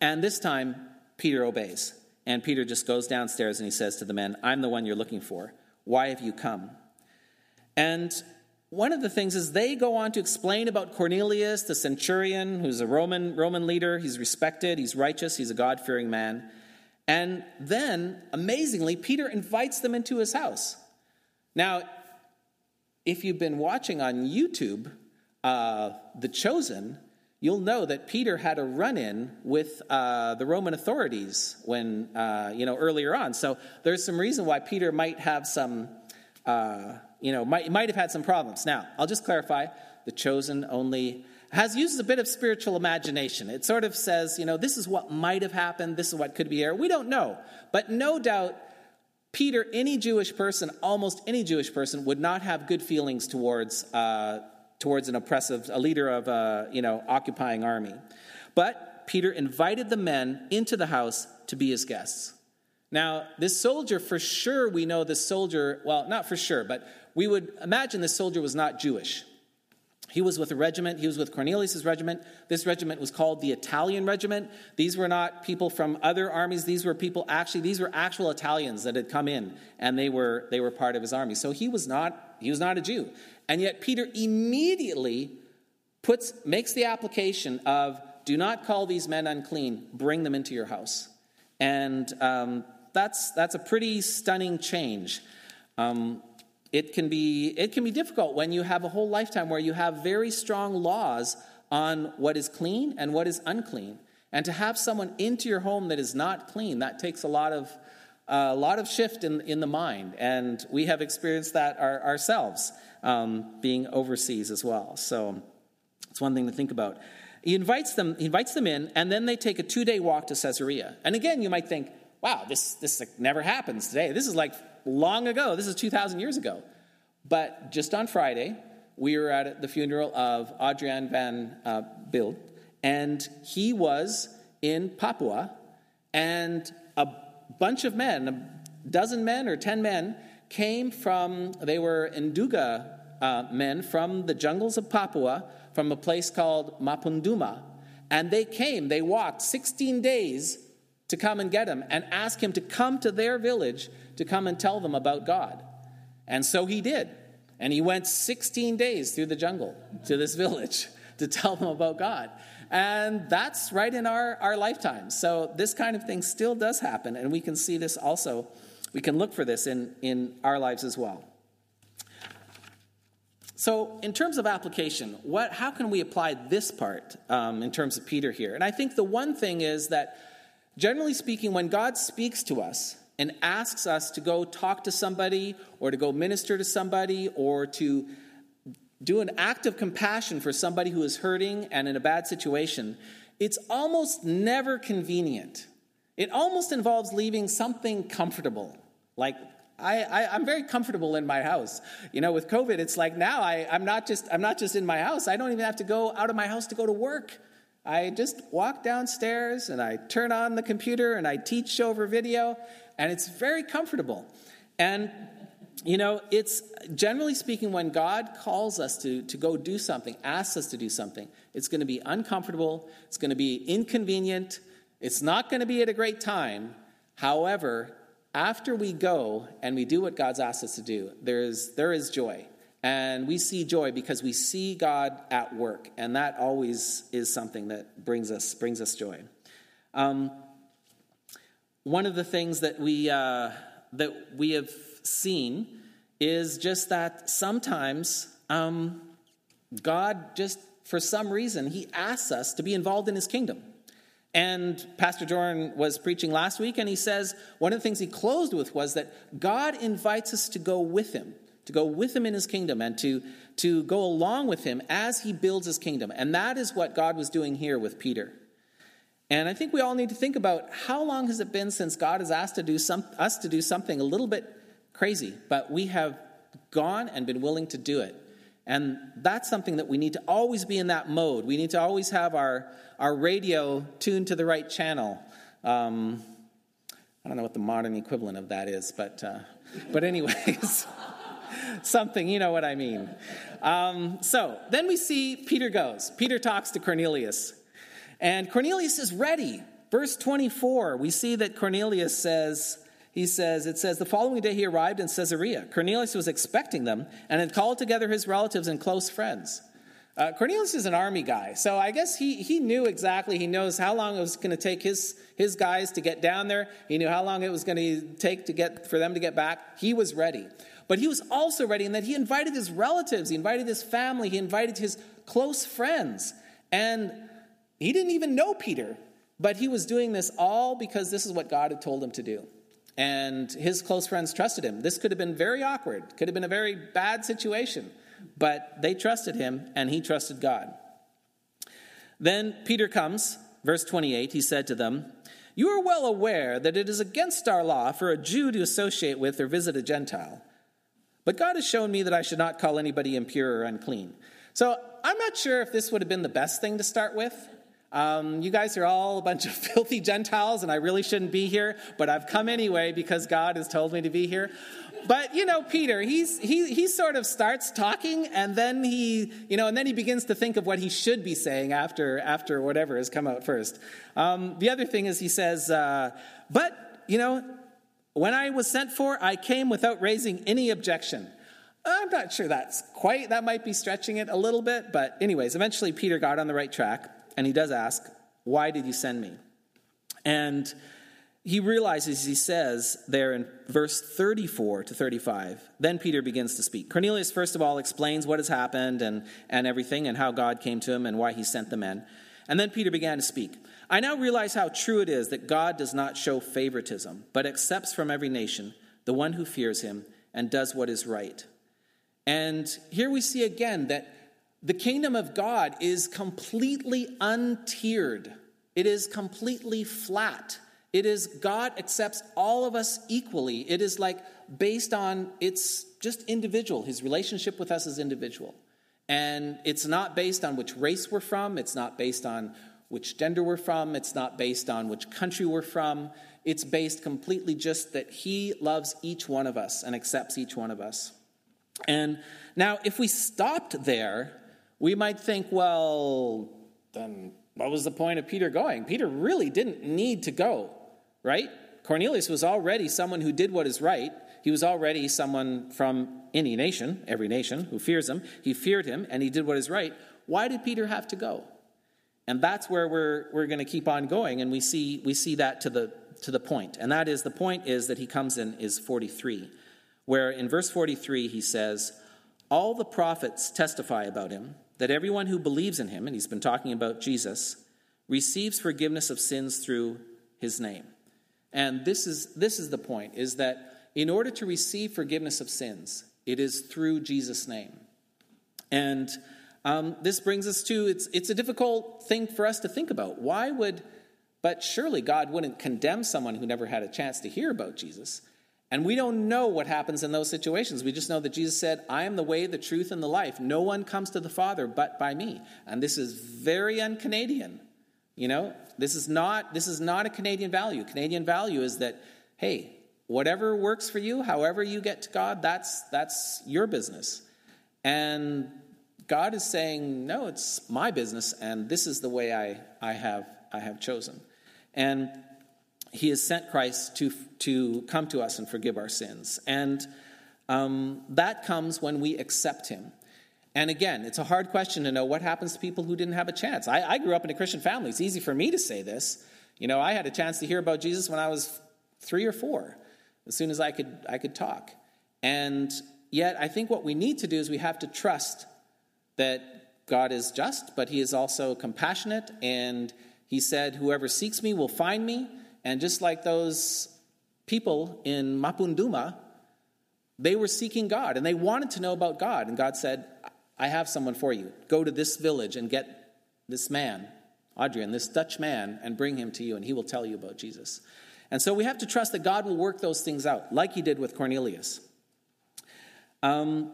And this time, Peter obeys. And Peter just goes downstairs and he says to the men, I'm the one you're looking for. Why have you come? And one of the things is they go on to explain about Cornelius, the centurion, who's a Roman, Roman leader. He's respected, he's righteous, he's a God fearing man. And then, amazingly, Peter invites them into his house. Now, if you've been watching on YouTube, uh, The Chosen, you'll know that Peter had a run-in with uh, the Roman authorities when uh, you know earlier on. So there's some reason why Peter might have some, uh, you know, might might have had some problems. Now I'll just clarify: the chosen only has uses a bit of spiritual imagination. It sort of says, you know, this is what might have happened, this is what could be here. We don't know, but no doubt. Peter, any Jewish person, almost any Jewish person, would not have good feelings towards uh, towards an oppressive, a leader of a you know occupying army. But Peter invited the men into the house to be his guests. Now, this soldier, for sure, we know this soldier, well, not for sure, but we would imagine this soldier was not Jewish. He was with a regiment. He was with Cornelius' regiment. This regiment was called the Italian Regiment. These were not people from other armies. These were people actually, these were actual Italians that had come in and they were, they were part of his army. So he was not, he was not a Jew. And yet Peter immediately puts, makes the application of do not call these men unclean, bring them into your house. And um, that's, that's a pretty stunning change. Um, it can be it can be difficult when you have a whole lifetime where you have very strong laws on what is clean and what is unclean. And to have someone into your home that is not clean that takes a lot of a lot of shift in, in the mind. And we have experienced that our, ourselves um, being overseas as well. So it's one thing to think about. He invites them he invites them in and then they take a two-day walk to caesarea. And again you might think wow this this never happens today. This is like long ago. This is 2,000 years ago. But just on Friday, we were at the funeral of Adrian van uh, Bild, and he was in Papua, and a bunch of men, a dozen men or 10 men, came from, they were Nduga uh, men from the jungles of Papua, from a place called Mapenduma. And they came, they walked 16 days to come and get him and ask him to come to their village to come and tell them about God. And so he did. And he went 16 days through the jungle to this village to tell them about God. And that's right in our, our lifetime. So this kind of thing still does happen. And we can see this also, we can look for this in, in our lives as well. So, in terms of application, what, how can we apply this part um, in terms of Peter here? And I think the one thing is that, generally speaking, when God speaks to us, and asks us to go talk to somebody or to go minister to somebody or to do an act of compassion for somebody who is hurting and in a bad situation, it's almost never convenient. It almost involves leaving something comfortable. Like, I, am very comfortable in my house. You know, with COVID, it's like now I, I'm, not just, I'm not just in my house. I don't even have to go out of my house to go to work. I just walk downstairs and I turn on the computer and I teach over video and it's very comfortable. And you know, it's generally speaking, when God calls us to, to go do something, asks us to do something, it's going to be uncomfortable, it's going to be inconvenient, it's not going to be at a great time. However, after we go and we do what God's asked us to do, there is, there is joy. And we see joy because we see God at work, and that always is something that brings us, brings us joy. Um, one of the things that we, uh, that we have seen is just that sometimes um, God just, for some reason, He asks us to be involved in His kingdom. And Pastor Jordan was preaching last week, and he says one of the things he closed with was that God invites us to go with Him, to go with Him in His kingdom, and to, to go along with Him as He builds His kingdom. And that is what God was doing here with Peter. And I think we all need to think about how long has it been since God has asked to do some, us to do something a little bit crazy, but we have gone and been willing to do it. And that's something that we need to always be in that mode. We need to always have our, our radio tuned to the right channel. Um, I don't know what the modern equivalent of that is, but, uh, but anyways, something, you know what I mean. Um, so then we see Peter goes. Peter talks to Cornelius, and Cornelius is ready. Verse 24, we see that Cornelius says, he says, it says, the following day he arrived in Caesarea. Cornelius was expecting them and had called together his relatives and close friends. Uh, Cornelius is an army guy, so I guess he, he knew exactly, he knows how long it was going to take his, his guys to get down there. He knew how long it was going to take to get, for them to get back. He was ready. But he was also ready in that he invited his relatives, he invited his family, he invited his close friends. And he didn't even know Peter, but he was doing this all because this is what God had told him to do. And his close friends trusted him. This could have been very awkward, could have been a very bad situation, but they trusted him and he trusted God. Then Peter comes, verse 28, he said to them, You are well aware that it is against our law for a Jew to associate with or visit a Gentile. But God has shown me that I should not call anybody impure or unclean. So I'm not sure if this would have been the best thing to start with. Um, you guys are all a bunch of filthy Gentiles, and I really shouldn't be here, but I've come anyway because God has told me to be here. But you know, Peter, he's he he sort of starts talking, and then he you know, and then he begins to think of what he should be saying after after whatever has come out first. Um, the other thing is he says, uh, but you know, when I was sent for, I came without raising any objection. I'm not sure that's quite, that might be stretching it a little bit, but, anyways, eventually Peter got on the right track, and he does ask, Why did you send me? And he realizes, he says there in verse 34 to 35, then Peter begins to speak. Cornelius, first of all, explains what has happened and, and everything, and how God came to him and why he sent the men. And then Peter began to speak. I now realize how true it is that God does not show favoritism, but accepts from every nation the one who fears him and does what is right. And here we see again that the kingdom of God is completely untiered, it is completely flat. It is God accepts all of us equally. It is like based on, it's just individual. His relationship with us is individual. And it's not based on which race we're from, it's not based on which gender we're from, it's not based on which country we're from. It's based completely just that He loves each one of us and accepts each one of us. And now, if we stopped there, we might think, well, then what was the point of Peter going? Peter really didn't need to go, right? Cornelius was already someone who did what is right. He was already someone from any nation, every nation, who fears him. He feared him and he did what is right. Why did Peter have to go? And that's where we're, we're going to keep on going, and we see, we see that to the, to the point. And that is the point is that he comes in is 43, where in verse 43 he says, All the prophets testify about him, that everyone who believes in him, and he's been talking about Jesus, receives forgiveness of sins through his name. And this is, this is the point, is that in order to receive forgiveness of sins, it is through Jesus' name. And um, this brings us to it's, it's a difficult thing for us to think about. Why would, but surely God wouldn't condemn someone who never had a chance to hear about Jesus. And we don't know what happens in those situations. We just know that Jesus said, I am the way, the truth, and the life. No one comes to the Father but by me. And this is very un Canadian. You know, this is not this is not a Canadian value. Canadian value is that, hey, whatever works for you, however you get to God, that's that's your business. And God is saying, no, it's my business, and this is the way I, I have I have chosen. And he has sent Christ to, to come to us and forgive our sins. And um, that comes when we accept him. And again, it's a hard question to know what happens to people who didn't have a chance. I, I, grew up in a Christian family. It's easy for me to say this. You know, I had a chance to hear about Jesus when I was three or four, as soon as I could, I could talk. And yet, I think what we need to do is we have to trust that God is just, but he is also compassionate. And he said, Whoever seeks me will find me. And just like those people in Mapenduma, they were seeking God and they wanted to know about God. And God said, I have someone for you. Go to this village and get this man, Adrian, this Dutch man, and bring him to you, and he will tell you about Jesus. And so we have to trust that God will work those things out, like he did with Cornelius. Um,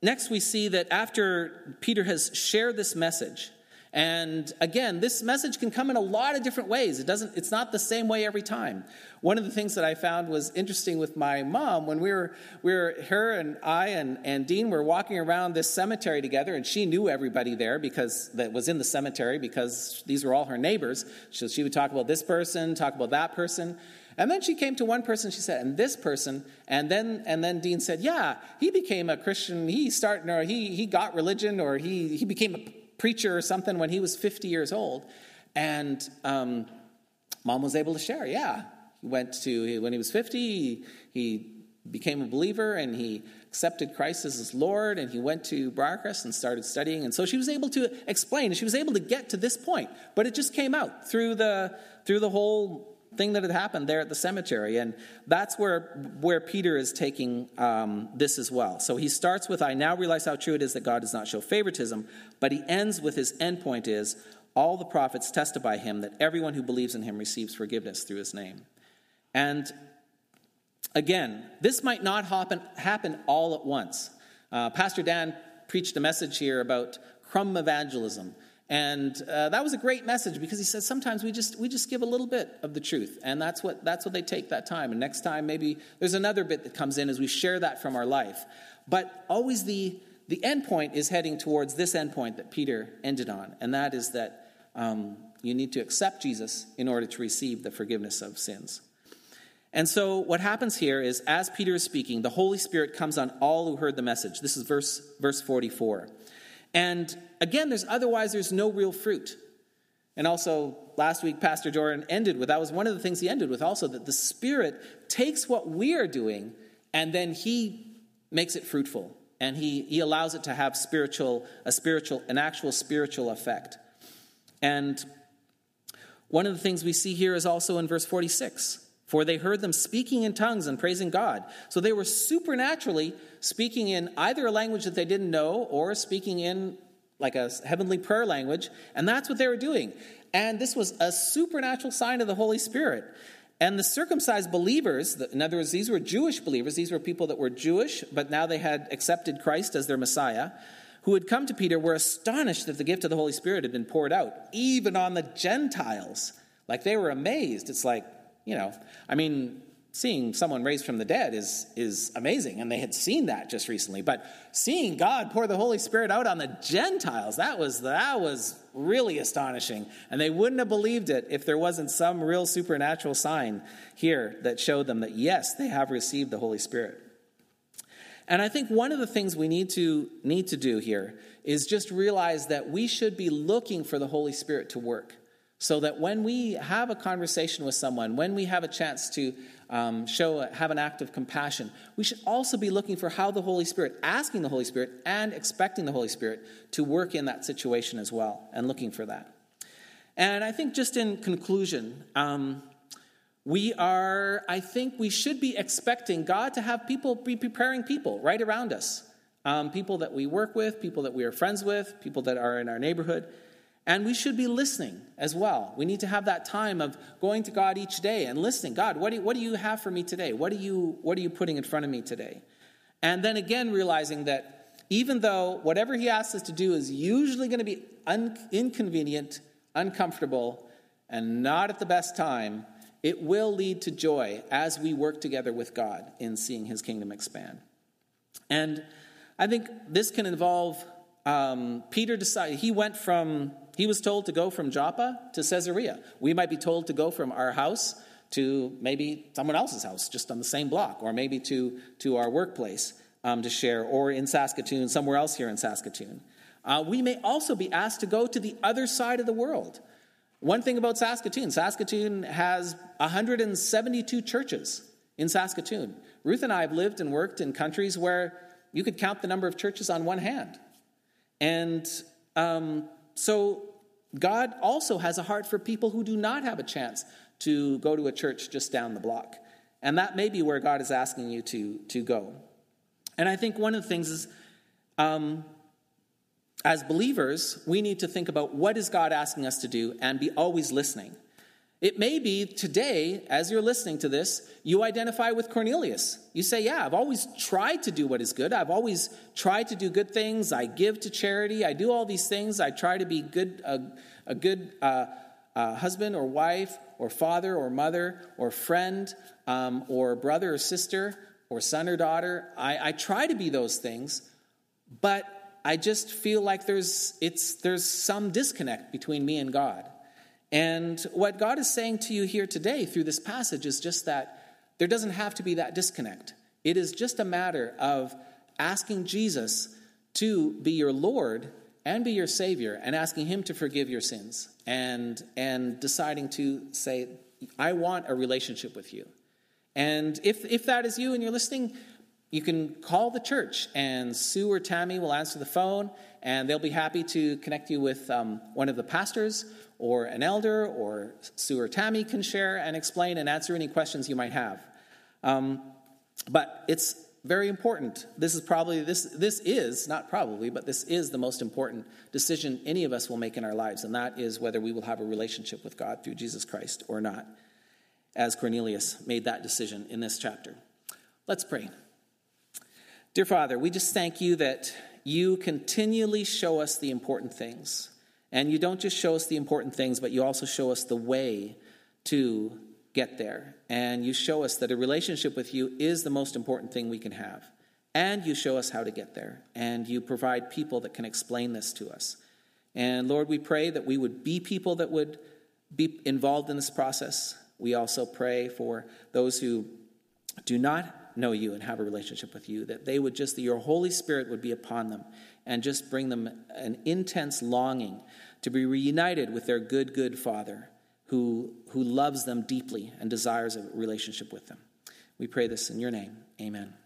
next, we see that after Peter has shared this message, and again, this message can come in a lot of different ways. It doesn't, it's not the same way every time. One of the things that I found was interesting with my mom when we were, we were her and I and, and Dean were walking around this cemetery together, and she knew everybody there because that was in the cemetery because these were all her neighbors. So she would talk about this person, talk about that person. And then she came to one person, she said, and this person, and then and then Dean said, Yeah, he became a Christian, he started or he he got religion or he he became a preacher or something when he was 50 years old. And um, mom was able to share, yeah. He went to, when he was 50, he, became a believer and he accepted Christ as his Lord and he went to Briarcrest and started studying. And so she was able to explain, she was able to get to this point, but it just came out through the, through the whole thing that had happened there at the cemetery. And that's where, where Peter is taking um, this as well. So he starts with, I now realize how true it is that God does not show favoritism, but he ends with his end point is, all the prophets testify him that everyone who believes in him receives forgiveness through his name. And again, this might not happen, happen all at once. Uh, Pastor Dan preached a message here about crumb evangelism. And uh, that was a great message because he says sometimes we just we just give a little bit of the truth, and that's what that's what they take that time. And next time maybe there's another bit that comes in as we share that from our life. But always the the end point is heading towards this end point that Peter ended on, and that is that um, you need to accept Jesus in order to receive the forgiveness of sins. And so, what happens here is, as Peter is speaking, the Holy Spirit comes on all who heard the message. This is verse, verse 44. And again, there's otherwise there's no real fruit. And also, last week, Pastor Jordan ended with that was one of the things he ended with also that the Spirit takes what we are doing and then he makes it fruitful. And he, he allows it to have spiritual, a spiritual, an actual spiritual effect. And one of the things we see here is also in verse 46 for they heard them speaking in tongues and praising God. So they were supernaturally speaking in either a language that they didn't know or speaking in like a heavenly prayer language. And that's what they were doing. And this was a supernatural sign of the Holy Spirit. And the circumcised believers, in other words, these were Jewish believers, these were people that were Jewish, but now they had accepted Christ as their Messiah, who had come to Peter, were astonished that the gift of the Holy Spirit had been poured out, even on the Gentiles. Like they were amazed. It's like, you know, I mean, seeing someone raised from the dead is, is amazing, and they had seen that just recently. But seeing God pour the Holy Spirit out on the Gentiles, that was, that was really astonishing. And they wouldn't have believed it if there wasn't some real supernatural sign here that showed them that, yes, they have received the Holy Spirit. And I think one of the things we need to, need to do here is just realize that we should be looking for the Holy Spirit to work so that when we have a conversation with someone, when we have a chance to um, show, have an act of compassion, we should also be looking for how the Holy Spirit, asking the Holy Spirit, and expecting the Holy Spirit to work in that situation as well, and looking for that. And I think, just in conclusion, um, we are, I think we should be expecting God to have people be preparing people right around us. Um, people that we work with, people that we are friends with, people that are in our neighborhood. And we should be listening as well. We need to have that time of going to God each day and listening. God, what do you, what do you have for me today? What, do you, what are you putting in front of me today? And then again, realizing that even though whatever He asks us to do is usually going to be un- inconvenient, uncomfortable, and not at the best time, it will lead to joy as we work together with God in seeing His kingdom expand. And I think this can involve um, Peter decided, he went from he was told to go from Joppa to Caesarea. We might be told to go from our house to maybe someone else's house, just on the same block, or maybe to, to our workplace um, to share, or in Saskatoon, somewhere else here in Saskatoon. Uh, we may also be asked to go to the other side of the world. One thing about Saskatoon Saskatoon has 172 churches in Saskatoon. Ruth and I have lived and worked in countries where you could count the number of churches on one hand. And um, so God also has a heart for people who do not have a chance to go to a church just down the block. And that may be where God is asking you to, to go. And I think one of the things is, um, as believers, we need to think about what is God asking us to do and be always listening. It may be today, as you're listening to this, you identify with Cornelius. You say, Yeah, I've always tried to do what is good. I've always tried to do good things. I give to charity. I do all these things. I try to be good, a, a good uh, uh, husband or wife or father or mother or friend um, or brother or sister or son or daughter. I, I try to be those things, but I just feel like there's, it's, there's some disconnect between me and God. And what God is saying to you here today through this passage is just that there doesn't have to be that disconnect. It is just a matter of asking Jesus to be your Lord and be your Savior and asking Him to forgive your sins and, and deciding to say, I want a relationship with you. And if, if that is you and you're listening, you can call the church, and Sue or Tammy will answer the phone, and they'll be happy to connect you with um, one of the pastors or an elder, or Sue or Tammy can share and explain and answer any questions you might have. Um, but it's very important. This is probably this this is not probably, but this is the most important decision any of us will make in our lives, and that is whether we will have a relationship with God through Jesus Christ or not. As Cornelius made that decision in this chapter. Let's pray. Dear Father, we just thank you that you continually show us the important things. And you don't just show us the important things, but you also show us the way to get there. And you show us that a relationship with you is the most important thing we can have. And you show us how to get there. And you provide people that can explain this to us. And Lord, we pray that we would be people that would be involved in this process. We also pray for those who do not know you and have a relationship with you, that they would just, that your Holy Spirit would be upon them and just bring them an intense longing to be reunited with their good, good Father who, who loves them deeply and desires a relationship with them. We pray this in your name. Amen.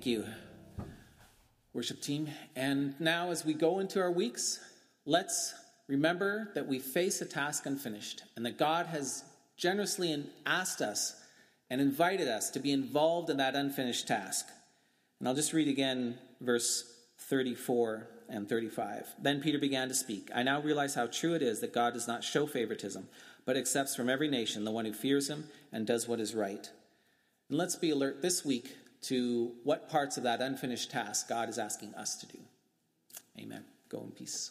Thank you, worship team. And now, as we go into our weeks, let's remember that we face a task unfinished and that God has generously asked us and invited us to be involved in that unfinished task. And I'll just read again verse 34 and 35. Then Peter began to speak. I now realize how true it is that God does not show favoritism, but accepts from every nation the one who fears him and does what is right. And let's be alert this week to what parts of that unfinished task God is asking us to do. Amen. Go in peace.